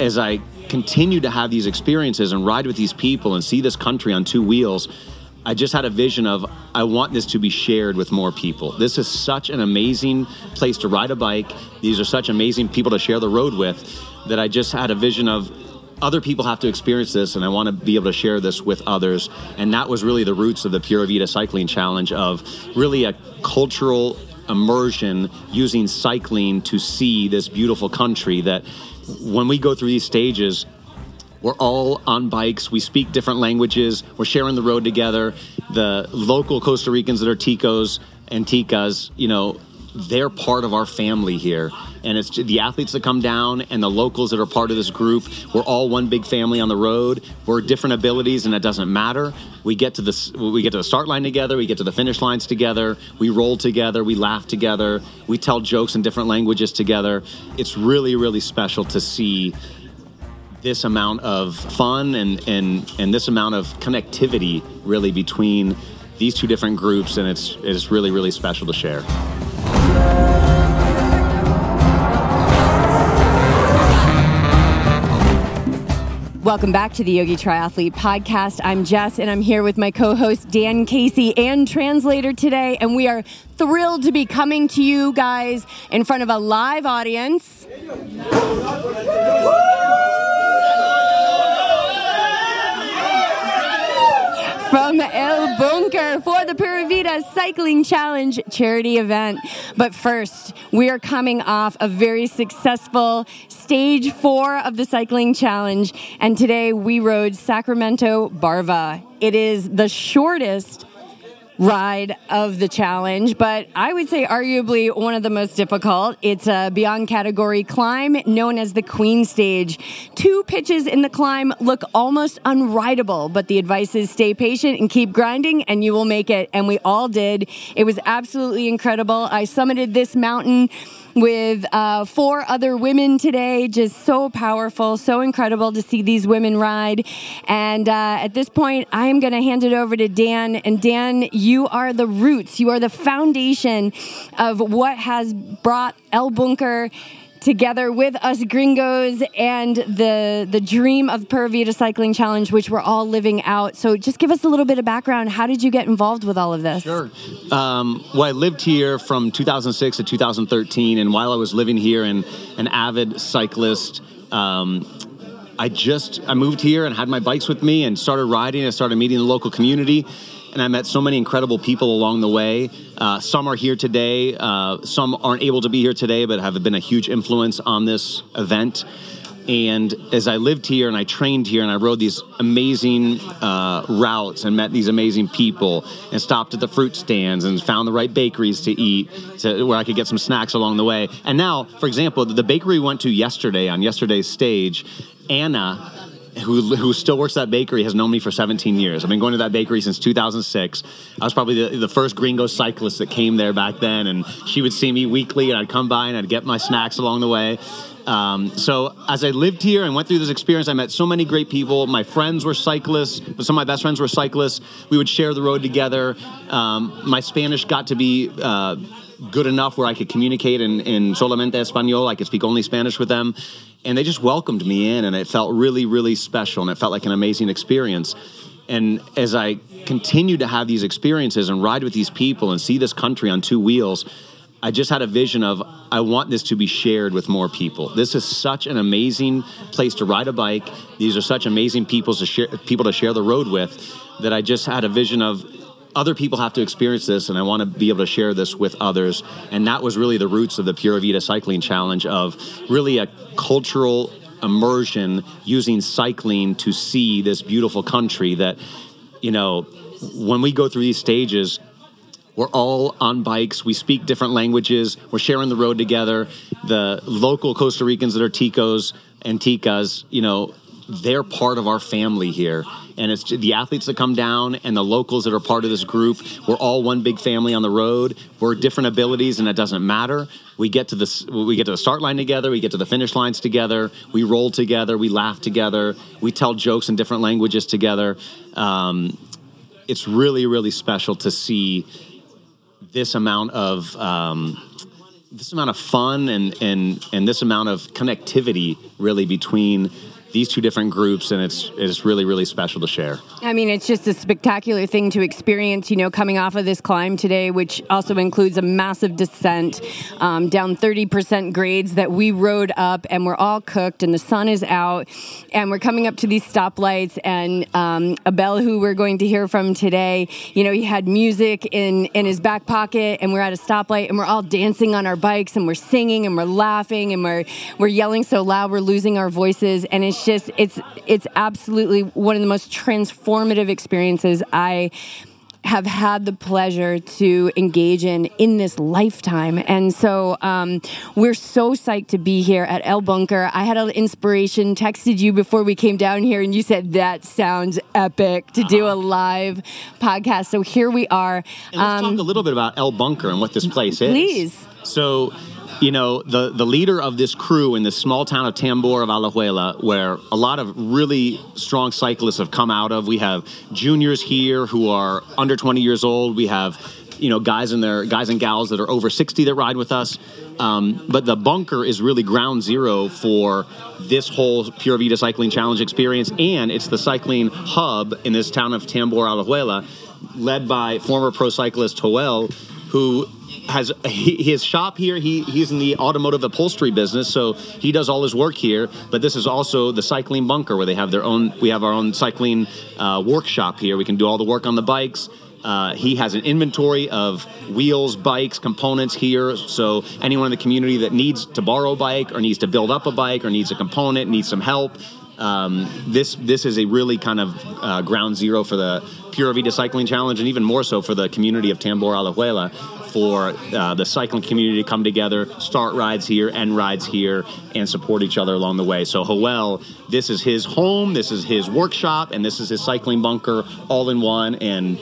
as I continue to have these experiences and ride with these people and see this country on two wheels, I just had a vision of I want this to be shared with more people. This is such an amazing place to ride a bike. These are such amazing people to share the road with that I just had a vision of other people have to experience this and I want to be able to share this with others. And that was really the roots of the Pura Vida Cycling Challenge of really a cultural immersion using cycling to see this beautiful country that when we go through these stages, we're all on bikes. We speak different languages. We're sharing the road together. The local Costa Ricans that are ticos and ticas, you know, they're part of our family here. And it's the athletes that come down and the locals that are part of this group. We're all one big family on the road. We're different abilities, and it doesn't matter. We get to the we get to the start line together. We get to the finish lines together. We roll together. We laugh together. We tell jokes in different languages together. It's really really special to see this amount of fun and and and this amount of connectivity really between these two different groups, and it's it's really really special to share. Welcome back to the Yogi Triathlete Podcast. I'm Jess, and I'm here with my co host Dan Casey and translator today. And we are thrilled to be coming to you guys in front of a live audience. From El Bunker for the Pura Vida Cycling Challenge charity event. But first, we are coming off a very successful stage four of the Cycling Challenge, and today we rode Sacramento Barva. It is the shortest ride of the challenge, but I would say arguably one of the most difficult. It's a beyond category climb known as the Queen Stage. Two pitches in the climb look almost unrideable, but the advice is stay patient and keep grinding and you will make it. And we all did. It was absolutely incredible. I summited this mountain with uh, four other women today. Just so powerful, so incredible to see these women ride. And uh, at this point, I am going to hand it over to Dan. And Dan, you are the roots, you are the foundation of what has brought El Bunker together with us gringos and the the dream of Pura Vida Cycling Challenge, which we're all living out. So just give us a little bit of background. How did you get involved with all of this? Sure. Um, well, I lived here from 2006 to 2013, and while I was living here and an avid cyclist, um, I just I moved here and had my bikes with me and started riding. I started meeting the local community and I met so many incredible people along the way. Uh, some are here today, uh, some aren't able to be here today, but have been a huge influence on this event. And as I lived here and I trained here and I rode these amazing uh, routes and met these amazing people and stopped at the fruit stands and found the right bakeries to eat to, where I could get some snacks along the way. And now, for example, the bakery we went to yesterday on yesterday's stage, Anna who, who still works at that bakery, has known me for 17 years. I've been going to that bakery since 2006. I was probably the, the first gringo cyclist that came there back then, and she would see me weekly, and I'd come by and I'd get my snacks along the way. Um, so as I lived here and went through this experience, I met so many great people. My friends were cyclists. Some of my best friends were cyclists. We would share the road together. Um, my Spanish got to be uh, good enough where I could communicate in, in solamente español. I could speak only Spanish with them and they just welcomed me in and it felt really really special and it felt like an amazing experience. And as i continue to have these experiences and ride with these people and see this country on two wheels i just had a vision of i want this to be shared with more people. This is such an amazing place to ride a bike. These are such amazing people to share people to share the road with that i just had a vision of other people have to experience this and I want to be able to share this with others. And that was really the roots of the Pura Vida Cycling Challenge of really a cultural immersion using cycling to see this beautiful country that, you know, when we go through these stages, we're all on bikes. We speak different languages. We're sharing the road together. The local Costa Ricans that are ticos and ticas, you know, they're part of our family here and it's the athletes that come down and the locals that are part of this group. We're all one big family on the road. We're different abilities, and it doesn't matter. We get to the we get to the start line together. We get to the finish lines together. We roll together. We laugh together. We tell jokes in different languages together. Um, it's really really special to see this amount of um, this amount of fun and and and this amount of connectivity really between these two different groups, and it's it's really really special to share. I mean, it's just a spectacular thing to experience. You know, coming off of this climb today, which also includes a massive descent um, down 30% grades that we rode up, and we're all cooked, and the sun is out, and we're coming up to these stoplights. And um, Abel, who we're going to hear from today, you know, he had music in in his back pocket, and we're at a stoplight, and we're all dancing on our bikes, and we're singing, and we're laughing, and we're we're yelling so loud we're losing our voices, and it's just it's it's absolutely one of the most transformative experiences I have had the pleasure to engage in in this lifetime. And so um, we're so psyched to be here at El Bunker. I had an inspiration, texted you before we came down here, and you said that sounds epic to do a live podcast. So here we are. And let's um, talk a little bit about El Bunker and what this place is. Please. So you know, the, the leader of this crew in this small town of Tambor of Alajuela, where a lot of really strong cyclists have come out of. We have juniors here who are under 20 years old. We have, you know, guys and their guys and gals that are over 60 that ride with us. Um, but the bunker is really ground zero for this whole Pura Vida Cycling Challenge experience, and it's the cycling hub in this town of Tambor, Alajuela, led by former pro cyclist Joel, who has his shop here. He he's in the automotive upholstery business, so he does all his work here. But this is also the cycling bunker where they have their own. We have our own cycling uh, workshop here. We can do all the work on the bikes. Uh, he has an inventory of wheels, bikes, components here. So anyone in the community that needs to borrow a bike or needs to build up a bike or needs a component, needs some help, um, this this is a really kind of uh, ground zero for the Pura Vida Cycling Challenge, and even more so for the community of Tambor Alajuela for uh, the cycling community to come together, start rides here, end rides here, and support each other along the way. So, Joel, this is his home, this is his workshop, and this is his cycling bunker all in one. And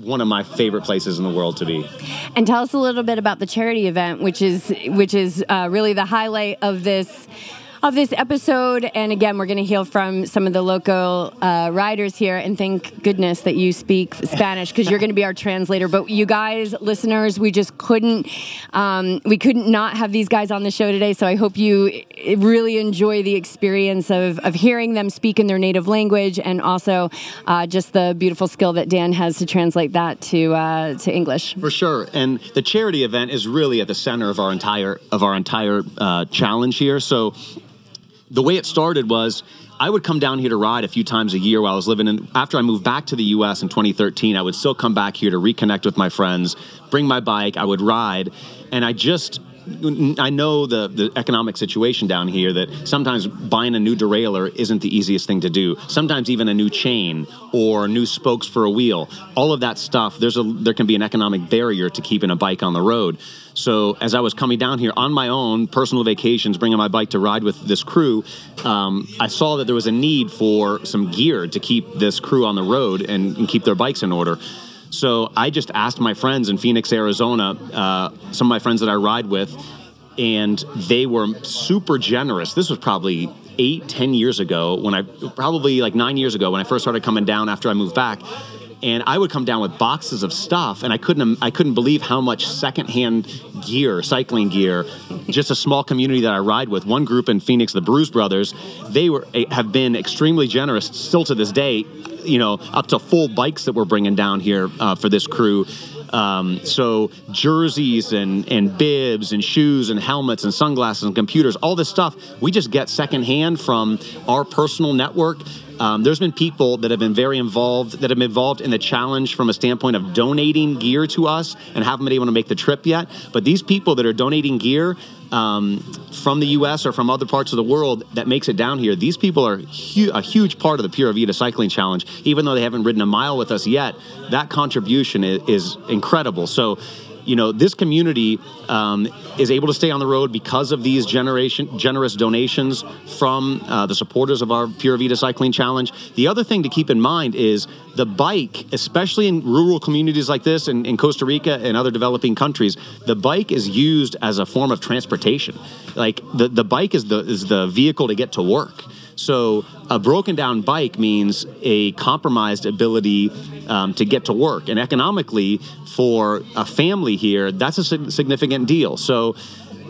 one of my favorite places in the world to be. And tell us a little bit about the charity event, which is which is uh, really the highlight of this of this episode. And again, we're going to hear from some of the local uh, riders here. And thank goodness that you speak Spanish because you're going to be our translator. But you guys, listeners, we just couldn't, um, we couldn't not have these guys on the show today. So I hope you really enjoy the experience of, of hearing them speak in their native language and also uh, just the beautiful skill that Dan has to translate that to uh, to English. For sure. And the charity event is really at the center of our entire of our entire uh, challenge here. So the way it started was I would come down here to ride a few times a year while I was living in. After I moved back to the U.S. in 2013, I would still come back here to reconnect with my friends, bring my bike, I would ride, and I just I know the, the economic situation down here that sometimes buying a new derailleur isn't the easiest thing to do. Sometimes even a new chain or new spokes for a wheel, all of that stuff, there's a there can be an economic barrier to keeping a bike on the road. So as I was coming down here on my own, personal vacations, bringing my bike to ride with this crew, um, I saw that there was a need for some gear to keep this crew on the road and, and keep their bikes in order. So I just asked my friends in Phoenix, Arizona, uh, some of my friends that I ride with, and they were super generous. This was probably eight, ten years ago when I, probably like nine years ago when I first started coming down after I moved back. And I would come down with boxes of stuff, and I couldn't I couldn't believe how much secondhand gear, cycling gear, just a small community that I ride with. One group in Phoenix, the Bruise Brothers, they were have been extremely generous still to this day you know, up to full bikes that we're bringing down here uh, for this crew. Um, so jerseys and, and bibs and shoes and helmets and sunglasses and computers, all this stuff, we just get secondhand from our personal network. Um, there's been people that have been very involved, that have been involved in the challenge from a standpoint of donating gear to us and haven't been able to make the trip yet. But these people that are donating gear, um, from the U.S. or from other parts of the world that makes it down here. These people are hu- a huge part of the Pura Vida Cycling Challenge. Even though they haven't ridden a mile with us yet, that contribution is, is incredible. So you know, this community um, is able to stay on the road because of these generation generous donations from uh, the supporters of our Pura Vida Cycling Challenge. The other thing to keep in mind is the bike, especially in rural communities like this in, in Costa Rica and other developing countries, the bike is used as a form of transportation. Like the, the bike is the is the vehicle to get to work. So a broken down bike means a compromised ability um, to get to work, and economically for a family here, that's a significant deal. So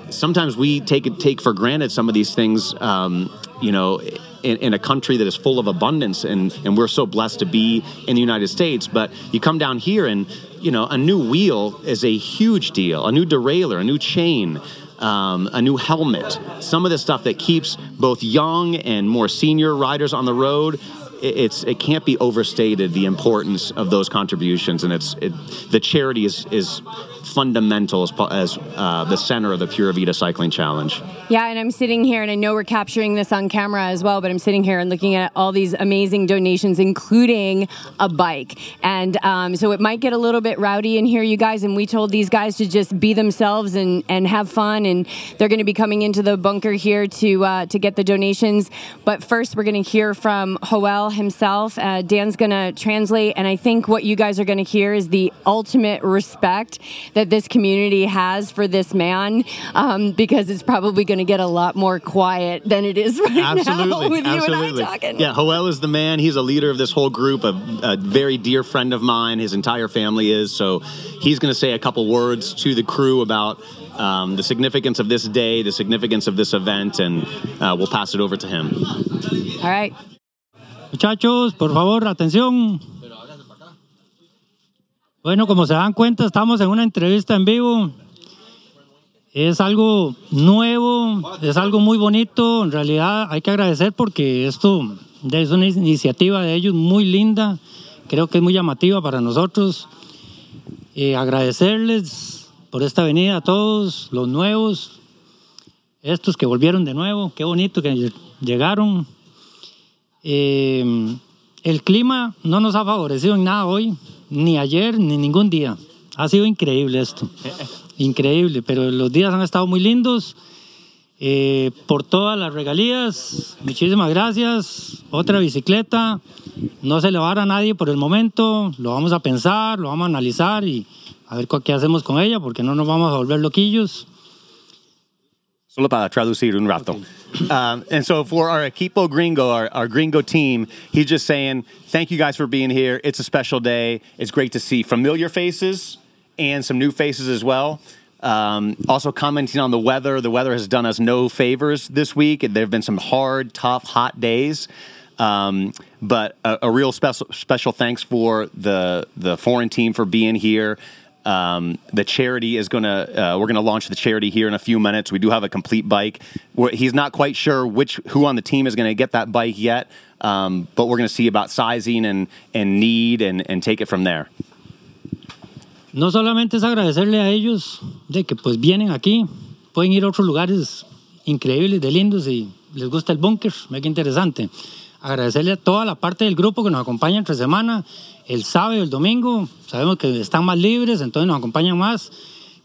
sometimes we take take for granted some of these things. Um, you know, in, in, a country that is full of abundance, and and we're so blessed to be in the United States. But you come down here, and you know, a new wheel is a huge deal. A new derailleur, a new chain. Um, a new helmet, some of the stuff that keeps both young and more senior riders on the road it's it can't be overstated the importance of those contributions, and it's it, the charity is is fundamental as, as uh, the center of the Pura Vida Cycling Challenge. Yeah, and I'm sitting here, and I know we're capturing this on camera as well, but I'm sitting here and looking at all these amazing donations, including a bike. And um, so it might get a little bit rowdy in here, you guys. And we told these guys to just be themselves and, and have fun. And they're going to be coming into the bunker here to uh, to get the donations. But first, we're going to hear from Joel himself. Uh, Dan's going to translate, and I think what you guys are going to hear is the ultimate respect that this community has for this man, um, because it's probably going to get a lot more quiet than it is right absolutely, now with absolutely. you and I talking. Yeah, Joel is the man. He's a leader of this whole group, a, a very dear friend of mine. His entire family is. So he's going to say a couple words to the crew about um, the significance of this day, the significance of this event, and uh, we'll pass it over to him. All right. Muchachos, por favor, atención. Bueno, como se dan cuenta, estamos en una entrevista en vivo. Es algo nuevo, es algo muy bonito. En realidad hay que agradecer porque esto es una iniciativa de ellos muy linda. Creo que es muy llamativa para nosotros. Eh, agradecerles por esta venida a todos, los nuevos, estos que volvieron de nuevo. Qué bonito que llegaron. Eh, el clima no nos ha favorecido en nada hoy, ni ayer, ni ningún día. Ha sido increíble esto. Increíble, pero los días han estado muy lindos. Eh, por todas las regalías, muchísimas gracias. Otra bicicleta, no se le va a dar a nadie por el momento, lo vamos a pensar, lo vamos a analizar y a ver qué hacemos con ella, porque no nos vamos a volver loquillos. Solo para traducir un rato. Um, and so for our Equipo Gringo, our, our Gringo team, he's just saying, thank you guys for being here. It's a special day. It's great to see familiar faces and some new faces as well. Um, also commenting on the weather. The weather has done us no favors this week. There have been some hard, tough, hot days. Um, but a, a, real special special thanks for the the foreign team for being here. Um, the charity is going to uh, we're going to launch the charity here in a few minutes. We do have a complete bike. We're, he's not quite sure which who on the team is going to get that bike yet, um, but we're going to see about sizing and and need and and take it from there. No solamente es agradecerle a ellos de que pues vienen aquí, pueden ir a otros lugares increíbles, de lindos y les gusta el búnker, ve que interesante. Agradecerle a toda la parte del grupo que nos acompaña entre semana el sábado y el domingo. Sabemos que están más libres, entonces nos acompañan más.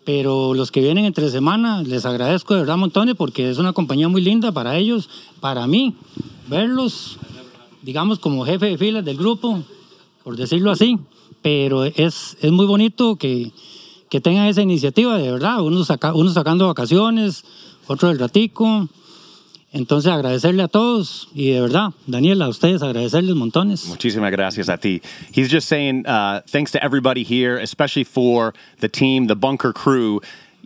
Pero los que vienen entre semana, les agradezco de verdad montones porque es una compañía muy linda para ellos, para mí. Verlos, digamos, como jefe de filas del grupo, por decirlo así. Pero es, es muy bonito que, que tengan esa iniciativa, de verdad. Uno, saca, uno sacando vacaciones, otro del ratico. Entonces agradecerle a todos y de verdad, Daniel, a ustedes agradecerles montones. Muchísimas gracias a ti. He's just saying uh, thanks to everybody here, especially for the team, the bunker crew.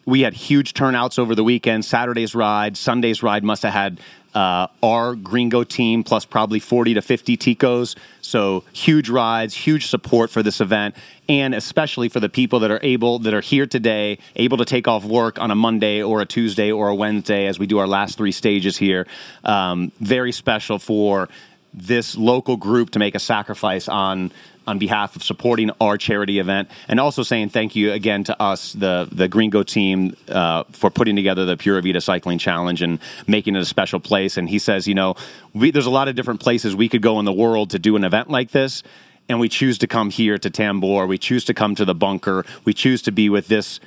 We had huge turnouts over the weekend. Saturday's ride, Sunday's ride must have had uh, our Gringo team plus probably 40 to 50 Ticos. So huge rides, huge support for this event, and especially for the people that are able, that are here today, able to take off work on a Monday or a Tuesday or a Wednesday as we do our last three stages here. Um, very special for this local group to make a sacrifice on on behalf of supporting our charity event and also saying thank you again to us, the the Gringo team, uh, for putting together the Pura Vida Cycling Challenge and making it a special place. And he says, you know, we, there's a lot of different places we could go in the world to do an event like this. And we choose to come here to Tambor. We choose to come to the bunker. We choose to be with this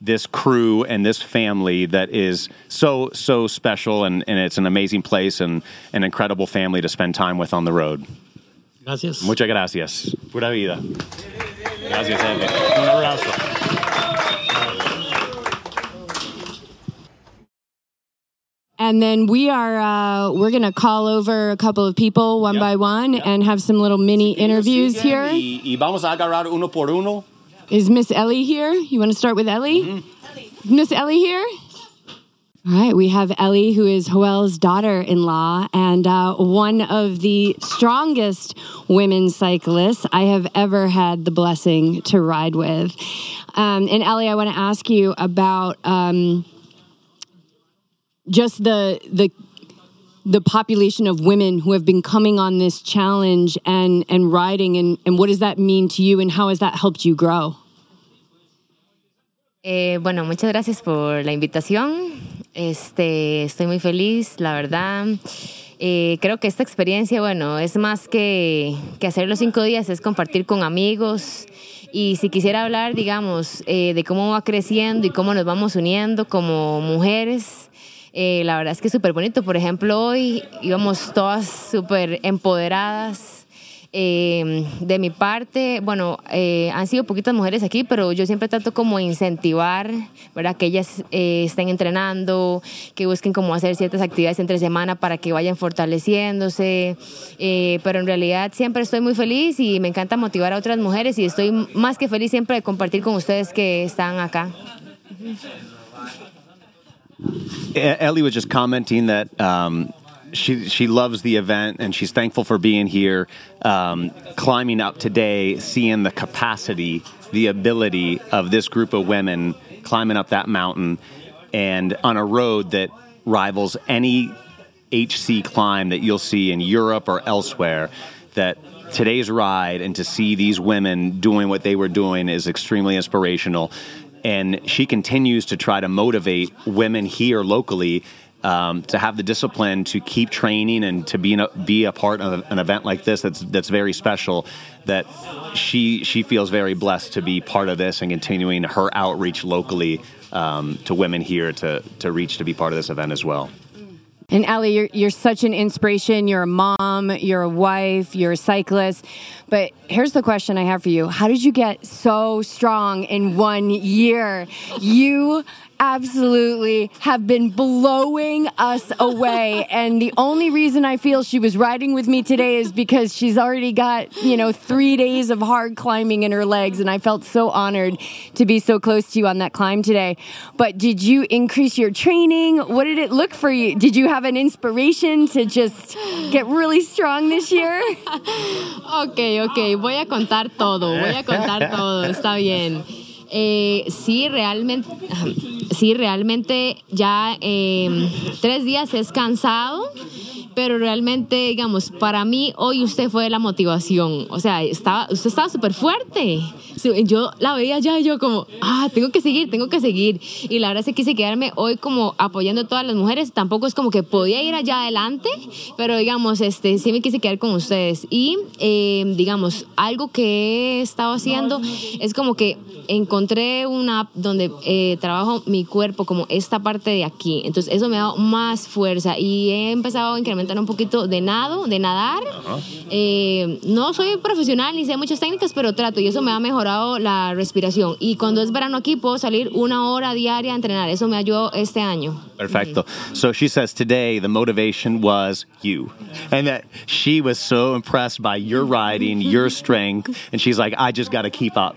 this crew and this family that is so so special and, and it's an amazing place and an incredible family to spend time with on the road. Gracias. Muchas gracias. Pura vida. Gracias, Un abrazo. And then we are uh, we're gonna call over a couple of people one Yep. by one Yep. and have some little mini interviews here. Y, y vamos a agarrar uno por uno. Is Miss Ellie here? You want to start with Ellie? Mm-hmm. Miss Ellie here? All right, we have Ellie, who is Joel's daughter in law and uh, one of the strongest women cyclists I have ever had the blessing to ride with. Um, and Ellie, I want to ask you about um, just the, the, the population of women who have been coming on this challenge and, and riding, and, and what does that mean to you, and how has that helped you grow? Eh, bueno, muchas gracias por la invitación. Este, estoy muy feliz, la verdad. Eh, creo que esta experiencia, bueno, es más que, que, hacer los cinco días, es compartir con amigos. Y si quisiera hablar, digamos, eh, de cómo va creciendo y cómo nos vamos uniendo como mujeres, eh, la verdad es que es súper bonito. Por ejemplo, hoy íbamos todas súper empoderadas eh, de mi parte, bueno, eh, han sido poquitas mujeres aquí, pero yo siempre trato como incentivar, ¿verdad? Que ellas eh, estén entrenando, que busquen como hacer ciertas actividades entre semana para que vayan fortaleciéndose. Eh, pero en realidad siempre estoy muy feliz y me encanta motivar a otras mujeres y estoy más que feliz siempre de compartir con ustedes que están acá. Ellie was just commenting that um, she she loves the event and she's thankful for being here. Um, climbing up today, seeing the capacity, the ability of this group of women climbing up that mountain, and on a road that rivals any HC climb that you'll see in Europe or elsewhere. That today's ride and to see these women doing what they were doing is extremely inspirational. And she continues to try to motivate women here locally um, to have the discipline to keep training and to be a, be a part of an event like this that's that's very special. That she she feels very blessed to be part of this and continuing her outreach locally um, to women here to to reach to be part of this event as well. And Ellie, you're, you're such an inspiration. You're a mom, you're a wife, you're a cyclist. But here's the question I have for you How did you get so strong in one year? You absolutely have been blowing us away. and the only reason I feel she was riding with me today is because she's already got, you know, three days of hard climbing in her legs. And I felt so honored to be so close to you on that climb today. But did you increase your training? What did it look for you? Did you have an inspiration to just get really strong this year? ok, ok. Voy a contar todo. Voy a contar todo. Está bien. Eh, sí, realmente, sí, realmente ya eh, tres días es cansado, pero realmente, digamos, para mí hoy usted fue la motivación. O sea, estaba, usted estaba súper fuerte. Yo la veía ya y yo como, ah, tengo que seguir, tengo que seguir. Y la verdad es que quise quedarme hoy como apoyando a todas las mujeres. Tampoco es como que podía ir allá adelante, pero digamos, este, sí me quise quedar con ustedes. Y, eh, digamos, algo que he estado haciendo es como que encontré una app donde eh, trabajo mi cuerpo como esta parte de aquí. Entonces eso me ha dado más fuerza y he empezado a incrementar un poquito de nado, de nadar. Eh, no soy profesional ni sé muchas técnicas, pero trato y eso me ha mejorado la respiración. Y cuando es verano aquí puedo salir una hora diaria a entrenar. Eso me ayudó este año. Perfecto. So she says today the motivation was you. And that she was so impressed by your riding, your strength. And she's like, I just got to keep up.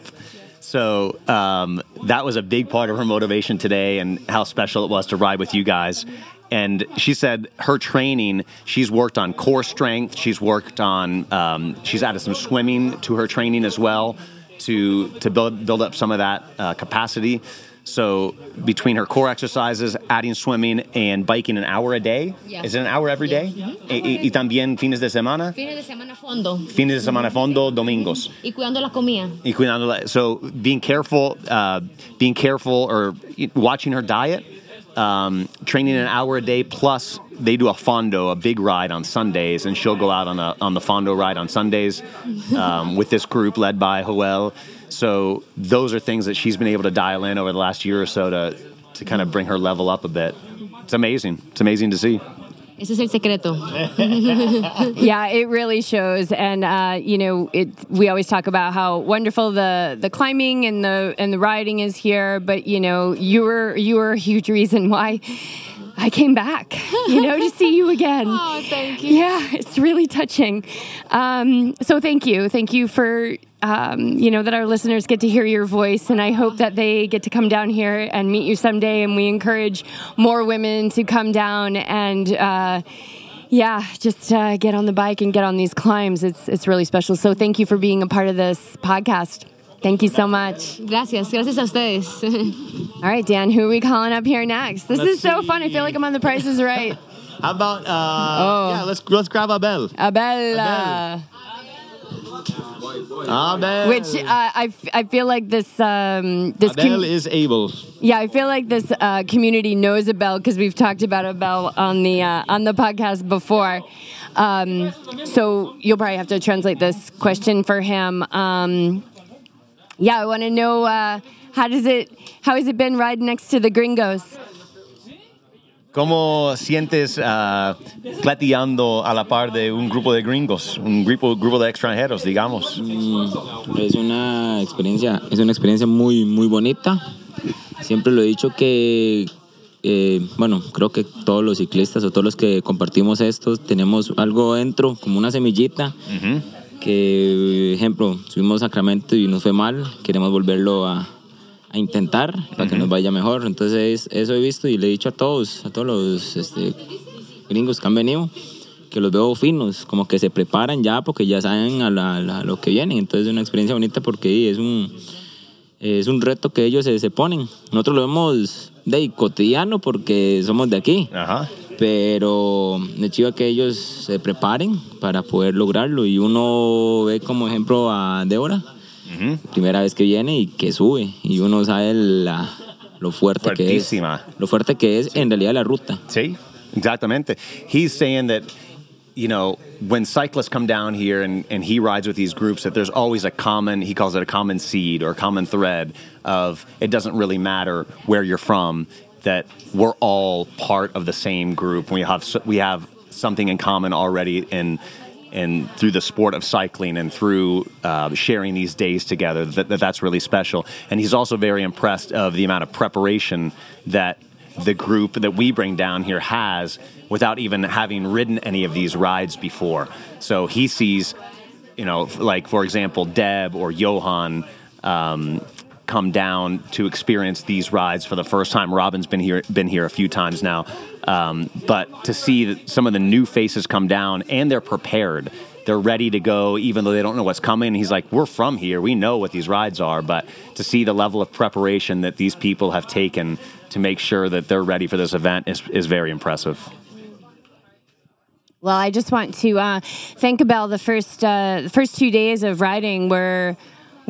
So um, that was a big part of her motivation today and how special it was to ride with you guys. And she said her training, she's worked on core strength, she's worked on, um, she's added some swimming to her training as well to, to build, build up some of that uh, capacity. So between her core exercises, adding swimming and biking an hour a day, yeah. is it an hour every day? Yeah. Y, y, y, también fines de semana. Fines de semana fondo. Fines de semana fondo, domingos. Y cuidando la comida. Y cuidando la, so being careful, uh, being careful, or watching her diet. Um, training an hour a day plus they do a fondo a big ride on sundays and she'll go out on, a, on the fondo ride on sundays um, with this group led by joel so those are things that she's been able to dial in over the last year or so to, to kind of bring her level up a bit it's amazing it's amazing to see Ese es el secreto. yeah, it really shows, and uh, you know, it. We always talk about how wonderful the the climbing and the and the riding is here, but you know, you were you were a huge reason why I came back, you know, to see you again. Oh, thank you. Yeah, it's really touching. Um, so thank you, thank you for um, you know that our listeners get to hear your voice, and I hope that they get to come down here and meet you someday. And we encourage more women to come down and. Uh, yeah, just uh, get on the bike and get on these climbs. It's it's really special. So thank you for being a part of this podcast. Thank you so much. Gracias, gracias a ustedes. All right, Dan, who are we calling up here next? This Let's is so see. fun. I feel like I'm on the Price is Right. How about uh, Oh. yeah? Let's let's grab Abel. Abella. Abel. Which uh, I, f- I feel like this um, this com- is able. yeah I feel like this uh, community knows Abel because we've talked about Abel on the uh, on the podcast before. Um, so you'll probably have to translate this question for him. Um, yeah, I want to know uh, how does it how has it been riding next to the Gringos? ¿Cómo sientes uh, platicando a la par de un grupo de gringos, un grupo, grupo de extranjeros, digamos? Es una experiencia, es una experiencia muy, muy bonita. Siempre lo he dicho que, eh, bueno, creo que todos los ciclistas o todos los que compartimos esto tenemos algo dentro, como una semillita, que, ejemplo, subimos a Sacramento y nos fue mal, queremos volverlo a, a intentar para que nos vaya mejor. Entonces, eso he visto y le he dicho a todos, a todos los este, gringos que han venido, que los veo finos, como que se preparan ya porque ya saben a, la- la- a lo que vienen. Entonces es una experiencia bonita porque es un, es un reto que ellos se, se ponen. Nosotros lo vemos de cotidiano porque somos de aquí, Ajá. Pero de chiva que ellos se preparen para poder lograrlo. Y uno ve como ejemplo a Débora, primera vez que viene y que sube, y uno sabe la- lo fuerte que es. Fuertísima. Lo fuerte que es en realidad la ruta. Sí, exactamente. He's saying that, you know, when cyclists come down here and, and he rides with these groups, that there's always a common, he calls it a common seed or a common thread of it doesn't really matter where you're from, that we're all part of the same group. We have, we have something in common already in and through the sport of cycling and through uh, sharing these days together that, that that's really special and he's also very impressed of the amount of preparation that the group that we bring down here has without even having ridden any of these rides before so he sees you know like for example deb or johan um, come down to experience these rides for the first time. Robin's been here been here a few times now, um, but to see some of the new faces come down and they're prepared. They're ready to go, even though they don't know what's coming. He's like, "We're from here. We know what these rides are." But to see the level of preparation that these people have taken to make sure that they're ready for this event is is very impressive. Well, I just want to uh, thank Abel. The first uh, the first two days of riding were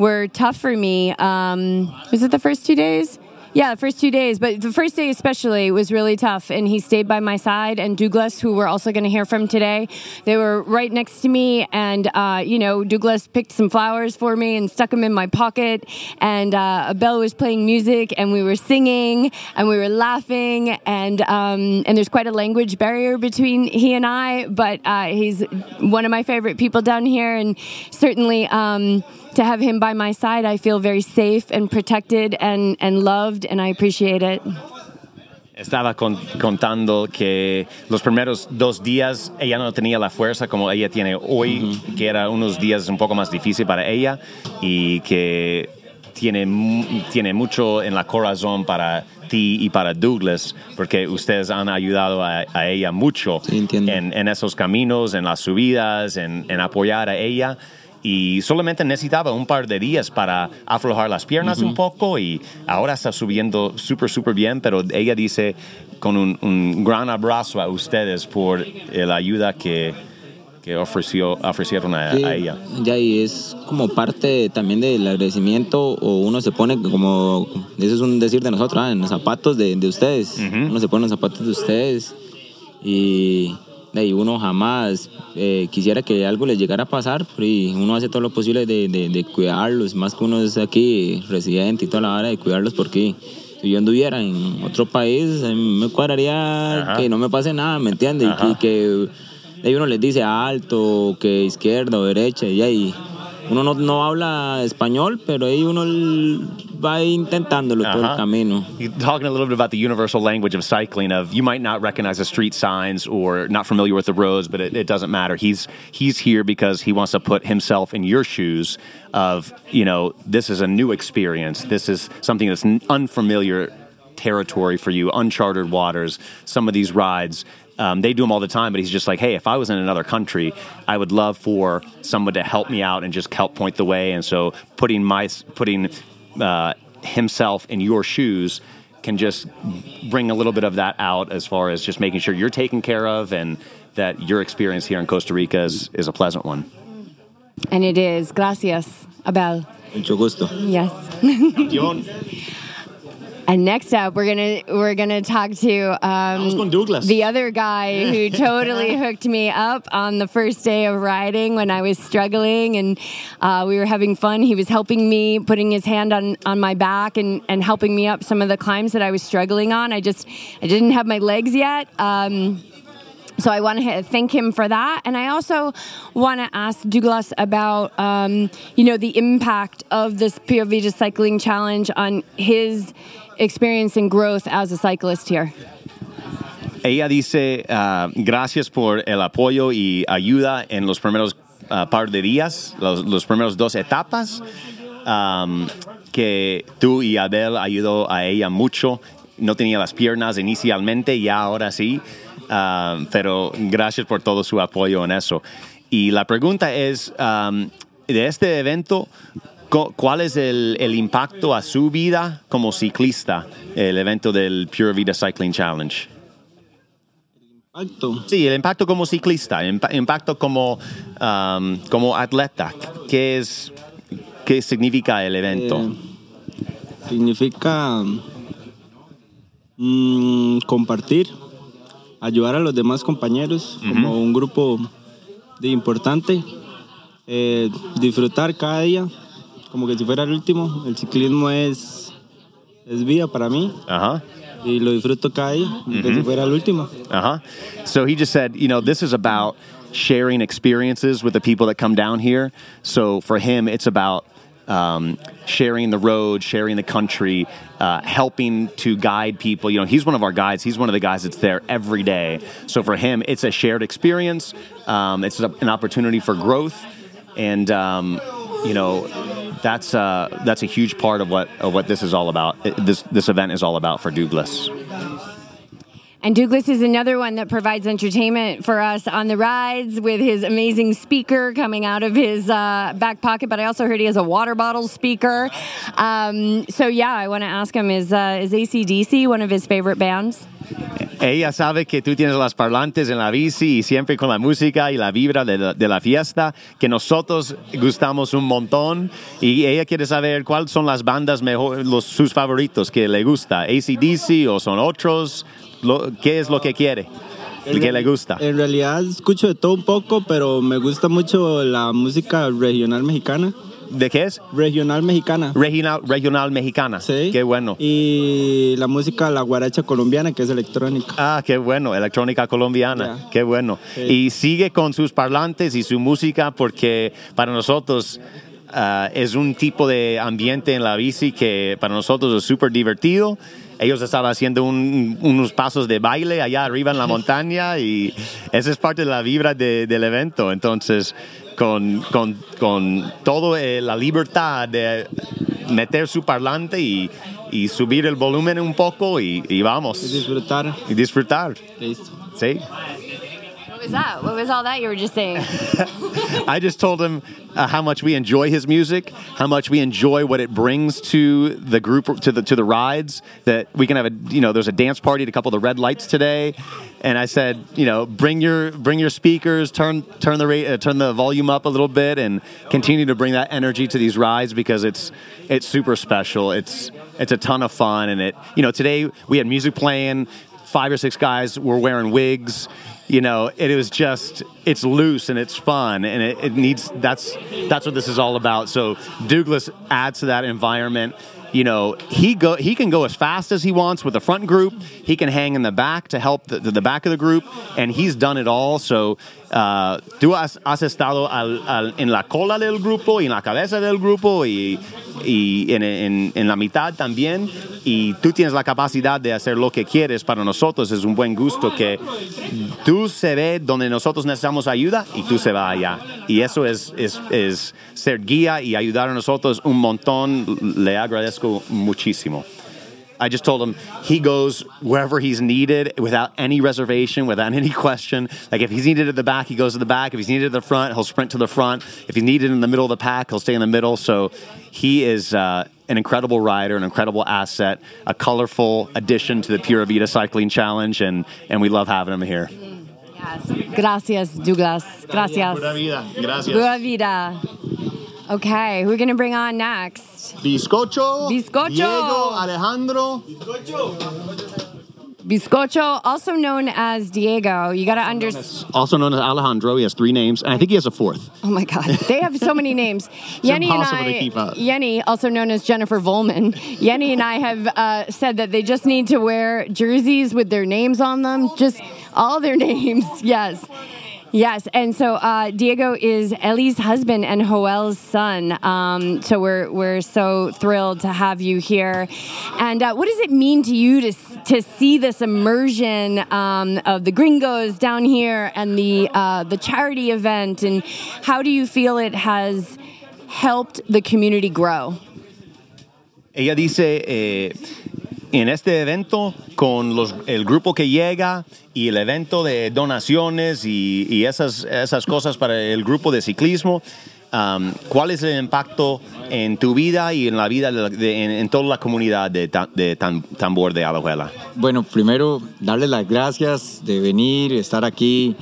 were tough for me. Um, was it the first two days? Yeah, the first two days, but the first day especially was really tough. And he stayed by my side. And Douglas, who we're also going to hear from today, they were right next to me. And uh, you know, Douglas picked some flowers for me and stuck them in my pocket. And uh, Abel was playing music, and we were singing, and we were laughing. And um, and there's quite a language barrier between he and I, but uh, he's one of my favorite people down here, and certainly. Um, to have him by my side, I feel very safe and protected and, and loved, and I appreciate it. Estaba con- contando que los primeros dos días ella no tenía la fuerza como ella tiene hoy, que era unos días un poco más difícil para ella y que tiene, tiene mucho en la corazón para ti y para Douglas, porque ustedes han ayudado a, a ella mucho Sí, en, en esos caminos, en las subidas, en, en apoyar a ella. Y solamente necesitaba un par de días para aflojar las piernas un poco y ahora está subiendo súper, súper bien, pero ella dice con un, un gran abrazo a ustedes por eh, la ayuda que, que ofreció, ofrecieron a, Sí, a ella. Ya, y es como parte también del agradecimiento, o uno se pone como, eso es un decir de nosotros, ah, en los zapatos de, de ustedes. Uno se pone en los zapatos de ustedes y, ahí uno jamás eh, quisiera que algo les llegara a pasar, y uno hace todo lo posible de, de- de cuidarlos, más que uno es aquí residente y toda la hora de cuidarlos porque si yo anduviera en otro país, me cuadraría Ajá. que no me pase nada, ¿me entiendes? Ajá. Y que ahí uno les dice alto, que izquierda o derecha, y ahí uno no, no habla español, pero ahí uno va intentándolo todo el Uh-huh. camino. You're talking a little bit about the universal language of cycling of you might not recognize the street signs or not familiar with the roads but it, it doesn't matter he's he's here because he wants to put himself in your shoes of you know this is a new experience this is something that's unfamiliar territory for you uncharted waters some of these rides um, they do them all the time, but he's just like, hey, if I was in another country, I would love for someone to help me out and just help point the way. And so putting my putting uh, himself in your shoes can just bring a little bit of that out as far as just making sure you're taken care of and that your experience here in Costa Rica is, is a pleasant one. And it is. Gracias, Abel. Mucho gusto. Yes. And next up, we're gonna we're gonna talk to um, Douglas. the other guy who totally hooked me up on the first day of riding when I was struggling, and uh, we were having fun. He was helping me, putting his hand on on my back and and helping me up some of the climbs that I was struggling on. I just I didn't have my legs yet. Um, so I want to thank him for that, and I also want to ask Douglas about, um, you know, the impact of this Pure Cycling Challenge on his experience and growth as a cyclist here. Ella dice, ah, gracias por el apoyo y ayuda en los primeros ah, par de días, los, primeros dos etapas, am, que tú y Abel ayudó a ella mucho. No tenía las piernas inicialmente, ya ahora sí, pero gracias por todo su apoyo en eso. Y la pregunta es, de este evento, ¿Cuál es el, el impacto a su vida como ciclista, el evento del Pure Vida Cycling Challenge? Impacto. Sí, el impacto como ciclista, impa- impacto como, um, como atleta. ¿Qué, es, ¿Qué significa el evento? Eh, significa mm, compartir, ayudar a los demás compañeros como un grupo de importante, eh, disfrutar cada día como que si fuera el último. El ciclismo es, es vida para mí Ajá. y lo disfruto cada día como que si fuera el último. Huh. So he just said, you know, this is about sharing experiences with the people that come down here. So for him, it's about um, sharing the road, sharing the country, uh, helping to guide people. You know, he's one of our guides. He's one of the guys that's there every day. So for him, it's a shared experience. Um, it's an opportunity for growth, and um, you know, that's uh, that's a huge part of what of what this is all about. This this event is all about for Douglas. And Douglas is another one that provides entertainment for us on the rides with his amazing speaker coming out of his uh, back pocket. But I also heard he has a water bottle speaker. Um, so yeah, I want to ask him: Is uh, is ACDC one of his favorite bands? Ella sabe que tú tienes las parlantes en la bici y siempre con la música y la vibra de la, de la fiesta, que nosotros gustamos un montón. Y ella quiere saber cuáles son las bandas mejor, los, sus favoritos que le gusta, ACDC o son otros, lo- qué es lo que quiere, que le gusta. En realidad escucho de todo un poco, pero me gusta mucho la música regional mexicana. ¿De qué es? Regional mexicana. Regional, regional mexicana. Sí. Qué bueno. Y la música, la guaracha colombiana, que es electrónica. Ah, qué bueno, electrónica colombiana, Ya. qué bueno. Sí. Y sigue con sus parlantes y su música porque para nosotros ah, es un tipo de ambiente en la bici que para nosotros es súper divertido. Ellos estaban haciendo un- unos pasos de baile allá arriba en la montaña y esa es parte de la vibra de- del evento. Entonces, con, con, con toda la libertad de meter su parlante y, y subir el volumen un poco y, y vamos. Y disfrutar. Y disfrutar. Listo. See? Was that? What was all that you were just saying? I just told him uh, how much we enjoy his music, how much we enjoy what it brings to the group, to the to the rides. That we can have a, you know, there's a dance party at a couple of the red lights today, and I said, you know, bring your bring your speakers, turn turn the rate, uh, turn the volume up a little bit, and continue to bring that energy to these rides because it's it's super special. It's it's a ton of fun, and it, you know, today we had music playing. Five or six guys were wearing wigs you know it was just it's loose and it's fun and it, it needs that's that's what this is all about. So douglas adds to that environment you know, he go he can go as fast as he wants with the front group. He can hang in the back to help the, the back of the group, and he's done it all. So uh, tú has, has estado al, al, en la cola del grupo y en la cabeza del grupo y, y en, en, en, la mitad también. Y tú tienes la capacidad de hacer lo que quieres para nosotros. Es un buen gusto que tú se ve donde nosotros necesitamos ayuda y tú se va allá. Y eso es, es, es ser guía y ayudar a nosotros un montón. Le agradezco muchísimo. I just told him he goes wherever he's needed without any reservation, without any question. Like if he's needed at the back, he goes to the back. If he's needed at the front, he'll sprint to the front. If he's needed in the middle of the pack, he'll stay in the middle. So he is uh, an incredible rider, an incredible asset, a colorful addition to the Pura Vida Cycling Challenge, and, and we love having him here. Yes. Gracias, Douglas. Gracias. Buena vida. Gracias. Buena vida. Okay, who are we going to bring on next? Bizcocho. Bizcocho. Diego Alejandro. Bizcocho, also known as Diego. You got to understand. Also known as Alejandro. He has three names, and I think he has a fourth. Oh my God, they have so many names. Yenny and impossible to I, keep up. Yenny, also known as Jennifer Volman. Yenny and I have uh, said that they just need to wear jerseys with their names on them, just all their names. Yes. Yes, and so uh, Diego is Ellie's husband and Joel's son. Um, so we're we're so thrilled to have you here. And uh, what does it mean to you to to see this immersion um, of the Gringos down here and the uh, the charity event? And how do you feel it has helped the community grow? Ella dice, eh, en este evento, con los, el grupo que llega y el evento de donaciones y, y esas, esas cosas para el grupo de ciclismo, um, ¿cuál es el impacto en tu vida y en la vida de, de- en, en toda la comunidad de, de Tam- Tambor de Alajuela? Bueno, primero darles las gracias de venir, estar aquí.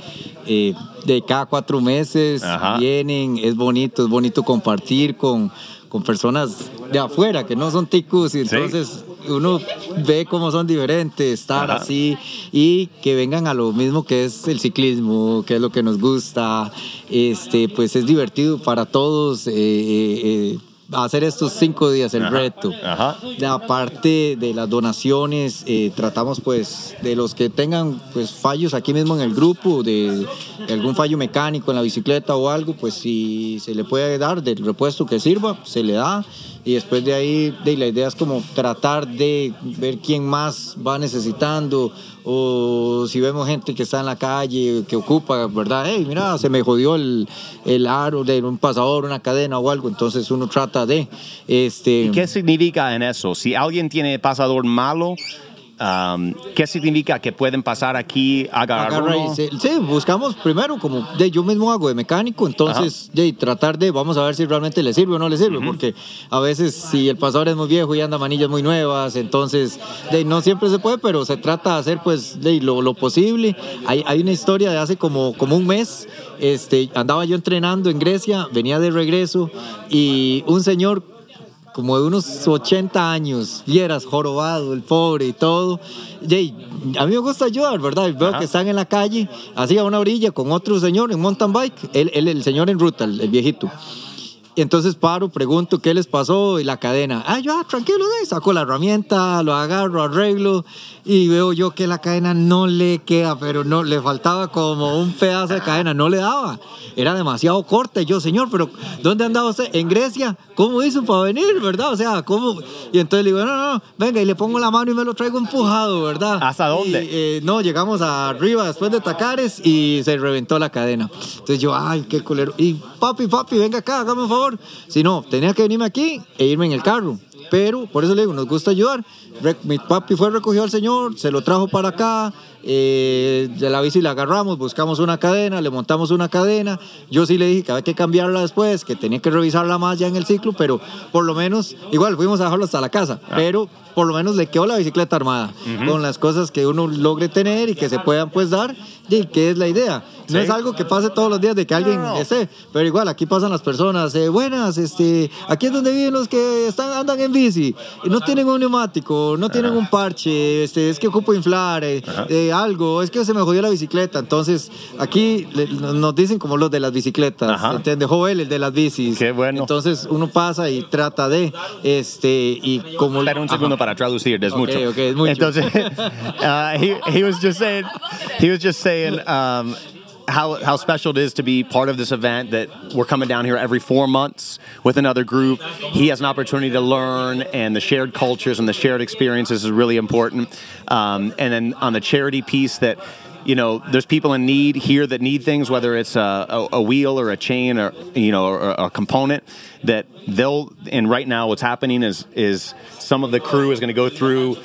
eh, de cada cuatro meses Ajá. vienen, es bonito, es bonito compartir con, con personas de afuera que no son ticus y entonces uno ve cómo son diferentes, estar Ajá. así y que vengan a lo mismo que es el ciclismo, que es lo que nos gusta, este, pues es divertido para todos. eh, eh, eh, hacer estos cinco días el Ajá. reto Ajá. aparte de las donaciones, eh, tratamos pues de los que tengan pues fallos aquí mismo en el grupo, de, de algún fallo mecánico en la bicicleta o algo, pues si se le puede dar del repuesto que sirva, se le da. Y después de ahí, de, la idea es como tratar de ver quién más va necesitando o si vemos gente que está en la calle, que ocupa, ¿verdad? Hey, mira, se me jodió el, el aro de un pasador, una cadena o algo, entonces uno trata de... Este, ¿Qué significa en eso? Si alguien tiene pasador malo, um, ¿qué significa que pueden pasar aquí, agarrar Agarra y uno? se- sí, buscamos primero como de yo mismo hago de mecánico, entonces de tratar de vamos a ver si realmente le sirve o no le sirve, porque a veces si el pasador es muy viejo y anda manillas muy nuevas, entonces de no siempre se puede, pero se trata de hacer pues de lo, lo posible. Hay, hay una historia de hace como, como un mes, este, andaba yo entrenando en Grecia, venía de regreso y un señor como de unos 80 años, vieras, jorobado, el pobre y todo. Jay, a mí me gusta ayudar, ¿verdad? Y Veo que están en la calle, así a una orilla, con otro señor en mountain bike, él, él- el señor en ruta, el, el viejito. Y entonces paro, pregunto qué les pasó y la cadena. Ah, yo, ah, tranquilo, saco la herramienta, lo agarro, arreglo y veo yo que la cadena no le queda, pero no, le faltaba como un pedazo de cadena, no le daba. Era demasiado corta. Y yo, señor, pero ¿dónde andaba usted? En Grecia. ¿Cómo hizo para venir, verdad? O sea, ¿cómo? Y entonces le digo, no, no, no, venga, y le pongo la mano y me lo traigo empujado, ¿verdad? ¿Hasta dónde? Y, eh, no, llegamos arriba después de Tacares y se reventó la cadena. Entonces yo, ay, qué culero. Y papi, papi, venga acá, hágame un favor. Si no, tenía que venirme aquí e irme en el carro. Pero, por eso le digo, nos gusta ayudar. Re- Mi papi fue, recogió al señor, se lo trajo para acá. eh, de la bici la agarramos, buscamos una cadena, le montamos una cadena. Yo sí le dije que había que cambiarla después, que tenía que revisarla más ya en el ciclo, pero por lo menos, igual fuimos a dejarlo hasta la casa. Pero por lo menos le quedó la bicicleta armada, con las cosas que uno logre tener y que se puedan pues dar, y que es la idea. No es algo que pase todos los días de que alguien no. esté, pero igual aquí pasan las personas, eh, buenas, este, aquí es donde viven los que están, andan en bici y no tienen un neumático, no tienen un parche, este, es que ocupo inflar, eh, eh, algo, es que se me jodió la bicicleta. Entonces, aquí le- nos dicen como los de las bicicletas, Ajá. ¿entiendes? Joel, el de las bicis. Qué bueno. Entonces, uno pasa y trata de, este, y como... Espera un segundo Ajá. para traducir, es Ok, mucho. ok, es mucho. Entonces, uh, he, he was just saying, he was just saying um, how, how special it is to be part of this event that we're coming down here every four months with another group. He has an opportunity to learn, and the shared cultures and the shared experiences is really important. Um, and then on the charity piece that you know, there's people in need here that need things, whether it's a, a, a wheel or a chain or you know or, or a component that they'll. And right now, what's happening is is some of the crew is going to go through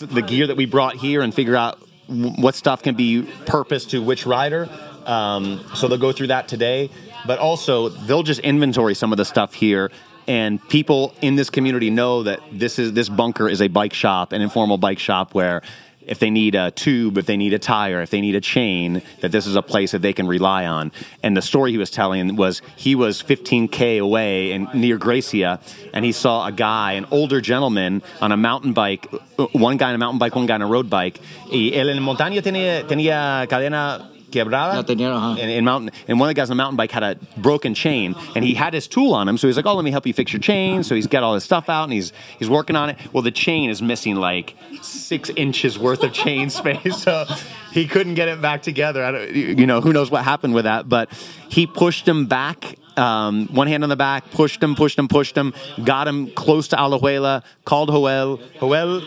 the gear that we brought here and figure out what stuff can be purposed to which rider. Um, so they'll go through that today, but also they'll just inventory some of the stuff here. And people in this community know that this is this bunker is a bike shop, an informal bike shop where if they need a tube, if they need a tire, if they need a chain, that this is a place that they can rely on. And the story he was telling was he was 15K away in, near Grecia, and he saw a guy, an older gentleman, on a mountain bike, uh, one guy on a mountain bike, one guy on a road bike. Y él en montaña tenía, tenía cadena quebrada. La tenía, ajá. And, and mountain, and one of the guys on the mountain bike had a broken chain, and he had his tool on him. So he's like, "Oh, let me help you fix your chain." So he's got all his stuff out, and he's he's working on it. Well, the chain is missing like six inches worth of chain space, so he couldn't get it back together. I don't, you know, who knows what happened with that? But he pushed him back. Um, one hand on the back, pushed him, pushed him, pushed him, got him close to Alajuela, called Joel. Joel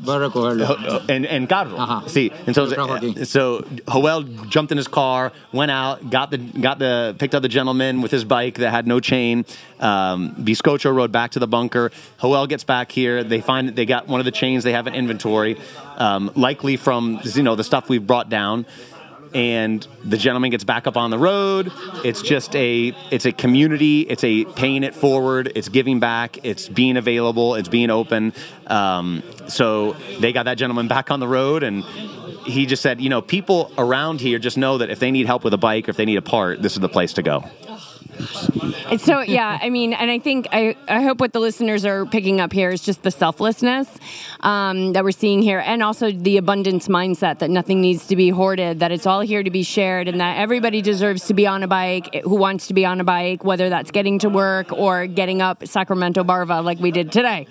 Voy a recogerlo. and and carro. Ajá. Sí. And so, Lo so Joel jumped in his car, went out, got the got the picked up the gentleman with his bike that had no chain. Um, Bizcocho rode back to the bunker. Joel gets back here. They find that they got one of the chains they have in inventory, um, likely from you know the stuff we've brought down. And the gentleman gets back up on the road. It's just a it's a community. It's a paying it forward. It's giving back. It's being available. It's being open. Um, so they got that gentleman back on the road, and he just said, you know, people around here just know that if they need help with a bike or if they need a part, this is the place to go. And so yeah, I mean, and I think I, I hope what the listeners are picking up here is just the selflessness um, that we're seeing here, and also the abundance mindset that nothing needs to be hoarded, that it's all here to be shared, and that everybody deserves to be on a bike who wants to be on a bike, whether that's getting to work or getting up Sacramento Barva like we did today.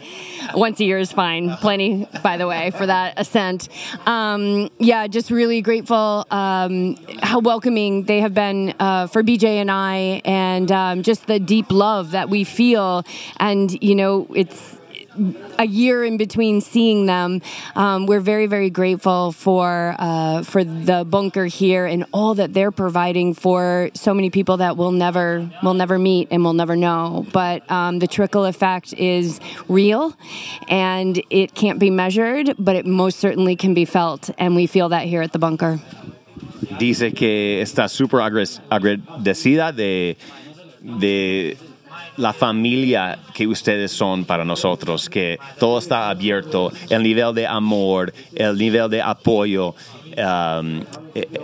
Once a year is fine. Plenty, by the way, for that ascent. Um, yeah, just really grateful um, how welcoming they have been uh, for BJ and I, and um, just the deep love that we feel. And, you know, it's a year in between seeing them. Um, we're very, very grateful for uh, for the bunker here and all that they're providing for so many people that we'll never will never meet and we'll never know. But um, the trickle effect is real, and it can't be measured, but it most certainly can be felt, and we feel that here at the bunker. dice que está agres- agradecida de, de la familia que ustedes son para nosotros, que todo está abierto, el nivel de amor, el nivel de apoyo, um,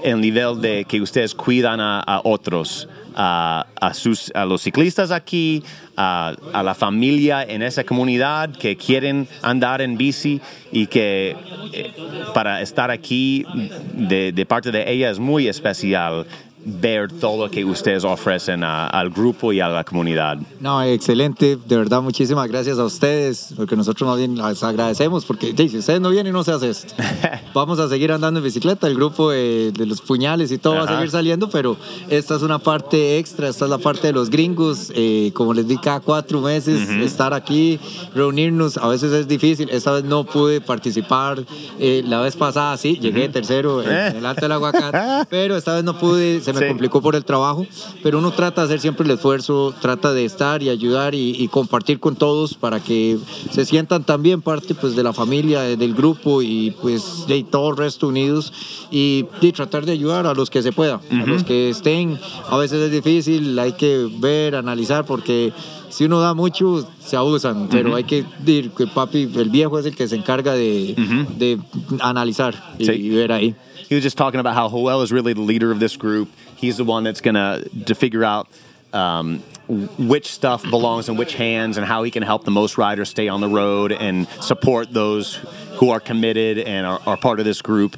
el nivel de que ustedes cuidan a, otros. A, a sus, a los ciclistas aquí, a, la familia en esa comunidad que quieren andar en bici y que eh, para estar aquí de parte de ella es muy especial ver todo lo que ustedes ofrecen a- al grupo y a la comunidad. No, excelente, de verdad, muchísimas gracias a ustedes, porque nosotros más bien les agradecemos, porque si ustedes no vienen, no se hace esto. Vamos a seguir andando en bicicleta, el grupo de, de los puñales y todo va a Ajá. seguir saliendo, pero esta es una parte extra, esta es la parte de los gringos, eh, como les di cada cuatro meses, estar aquí, reunirnos, a veces es difícil, esta vez no pude participar, eh, la vez pasada sí, llegué tercero en, en el Alto del Aguacate, pero esta vez no pude, se me Sí. complicó por el trabajo, pero uno trata de hacer siempre el esfuerzo, trata de estar y ayudar y, y compartir con todos para que se sientan también parte pues de la familia, de- del grupo y pues de todo el resto unidos y, y tratar de ayudar a los que se pueda, a los que estén. A veces es difícil, hay que ver, analizar porque si uno da mucho se abusan, pero hay que decir que papi, el viejo es el que se encarga de, de analizar y, Sí. y ver ahí. He was just talking about how Joel is really the leader of this group. He's the one that's going to figure out um, which stuff belongs in which hands and how he can help the most riders stay on the road and support those who are committed and are, are part of this group.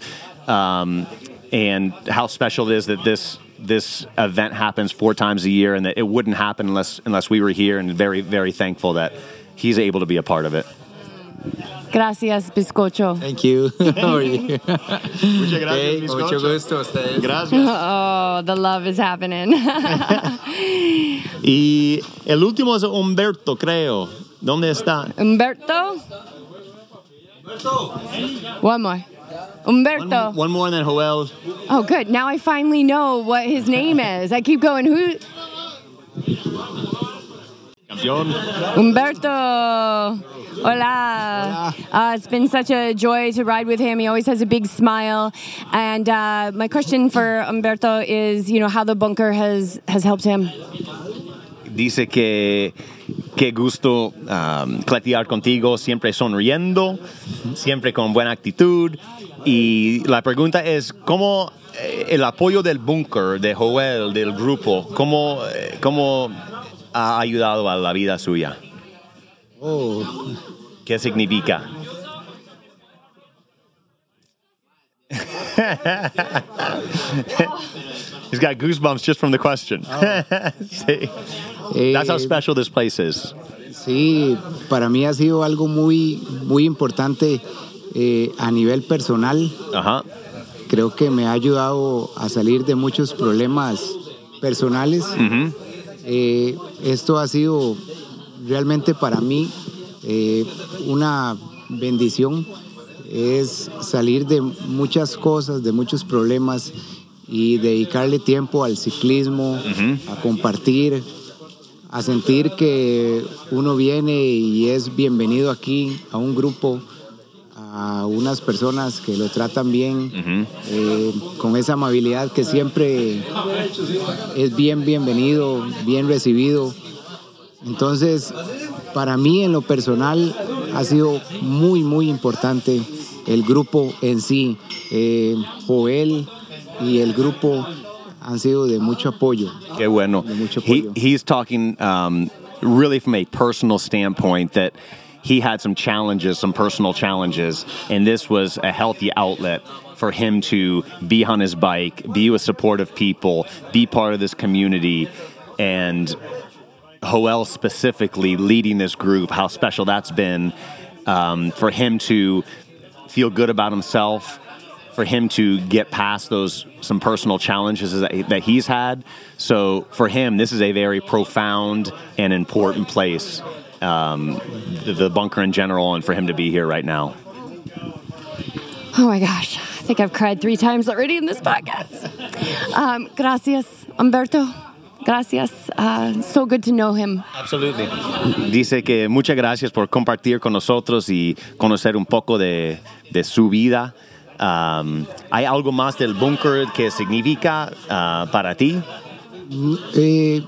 Um, and how special it is that this this event happens four times a year and that it wouldn't happen unless unless we were here and very very thankful that he's able to be a part of it. Gracias, bizcocho. Thank you. How are you? Muchas Okay, mucho gusto a ustedes. Gracias. Oh, the love is happening. Y el último es Humberto, creo. ¿Dónde está? Umberto? One more. Umberto. One more and then Joel. Oh, good. Now I finally know what his name is. I keep going, who? Campeón. Umberto. Hola. Uh, it's been such a joy to ride with him. He always has a big smile. And uh, my question for Umberto is, you know, how the bunker has, has helped him. Dice que qué gusto um, clatear contigo, siempre sonriendo, siempre con buena actitud. Y la pregunta es, ¿cómo eh, el apoyo del búnker, de Joel, del grupo, cómo, eh, cómo ha ayudado a la vida suya? Oh, ¿Qué significa? He's got goosebumps just from the question. Sí. That's how Eh, special this place is. Sí, para mí ha sido algo muy, muy importante eh, a nivel personal. Ajá. Creo que me ha ayudado a salir de muchos problemas personales. Eh, esto ha sido realmente para mí eh, una bendición. Es salir de muchas cosas, de muchos problemas y dedicarle tiempo al ciclismo, a compartir, a sentir que uno viene y es bienvenido aquí a un grupo, a unas personas que lo tratan bien, eh, con esa amabilidad que siempre es bien bienvenido, bien recibido. Entonces, para mí en lo personal ha sido muy, muy importante el grupo en sí. Eh, Joel y el grupo han sido de mucho apoyo. Qué bueno. De mucho He, he's talking um, really from a personal standpoint that he had some challenges, some personal challenges, and this was a healthy outlet for him to be on his bike, be with supportive people, be part of this community, and Joel specifically leading this group, how special that's been um, for him to feel good about himself, for him to get past those some personal challenges that, that he's had. So for him, this is a very profound and important place, um, the, the bunker in general, and for him to be here right now. Oh my gosh, I think I've cried three times already in this podcast. Um, gracias, Umberto. Gracias. Uh, so good to know him. Absolutely. Dice que muchas gracias por compartir con nosotros y conocer un poco de, de su vida. Um, ¿Hay algo más del búnker que significa uh, para ti? Eh,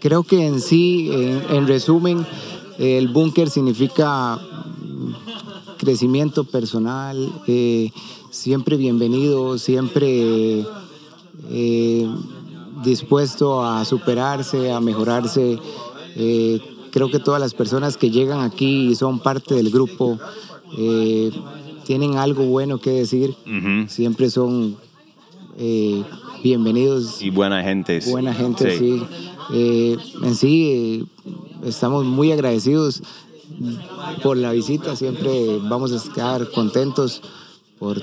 creo que en sí, en, en resumen, el búnker significa mm, crecimiento personal, eh, siempre bienvenido, siempre eh, dispuesto a superarse, a mejorarse. Eh, creo que todas las personas que llegan aquí y son parte del grupo eh, tienen algo bueno que decir, siempre son eh, bienvenidos Y buena gente. Buena gente, sí. En sí, estamos muy agradecidos por la visita. Siempre vamos a estar contentos por,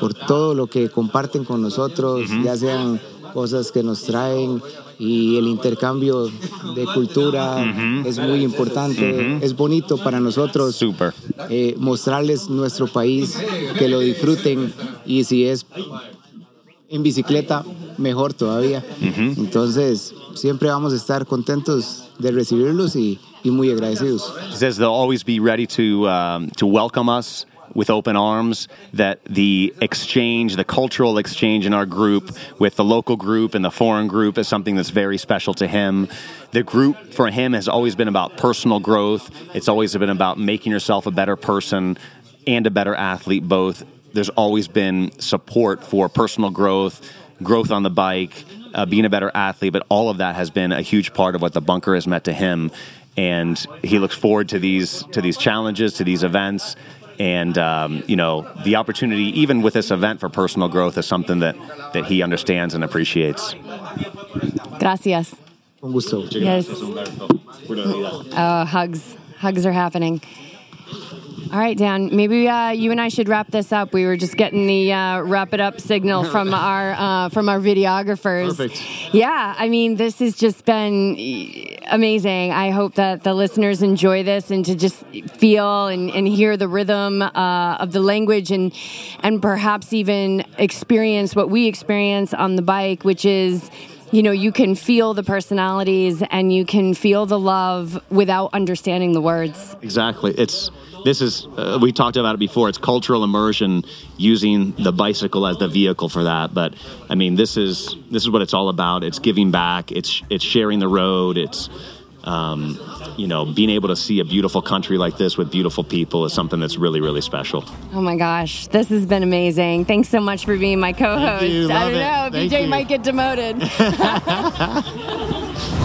por todo lo que comparten con nosotros, ya sean cosas que nos traen y el intercambio de cultura es muy importante, es bonito para nosotros Super. eh, mostrarles nuestro país, que lo disfruten y si es en bicicleta, mejor todavía. Entonces, siempre vamos a estar contentos de recibirlos y, y muy agradecidos. He says they'll always be ready to um, to welcome us with open arms. That the exchange, the cultural exchange in our group with the local group and the foreign group is something that's very special to him. The group for him has always been about personal growth. It's always been about making yourself a better person and a better athlete both. There's always been support for personal growth, growth on the bike, uh, being a better athlete, but all of that has been a huge part of what the bunker has meant to him. And he looks forward to these to these challenges, to these events, and um, you know the opportunity, even with this event for personal growth, is something that that he understands and appreciates. Gracias. Un gusto. Yes. Oh, hugs. Hugs are happening. All right, Dan. Maybe uh, you and I should wrap this up. We were just getting the uh, wrap it up signal from our uh, from our videographers. Perfect. Yeah, I mean, this has just been amazing. I hope that the listeners enjoy this and to just feel and, and hear the rhythm uh, of the language and and perhaps even experience what we experience on the bike, which is you know, you can feel the personalities and you can feel the love without understanding the words. Exactly. It's this is uh, we talked about it before. It's cultural immersion using the bicycle as the vehicle for that. But I mean, this is this is what it's all about. It's giving back. It's it's sharing the road. It's um, you know, being able to see a beautiful country like this with beautiful people is something that's really, really special. Oh my gosh, this has been amazing. Thanks so much for being my co host. I don't it. know, Thank BJ you. might get demoted.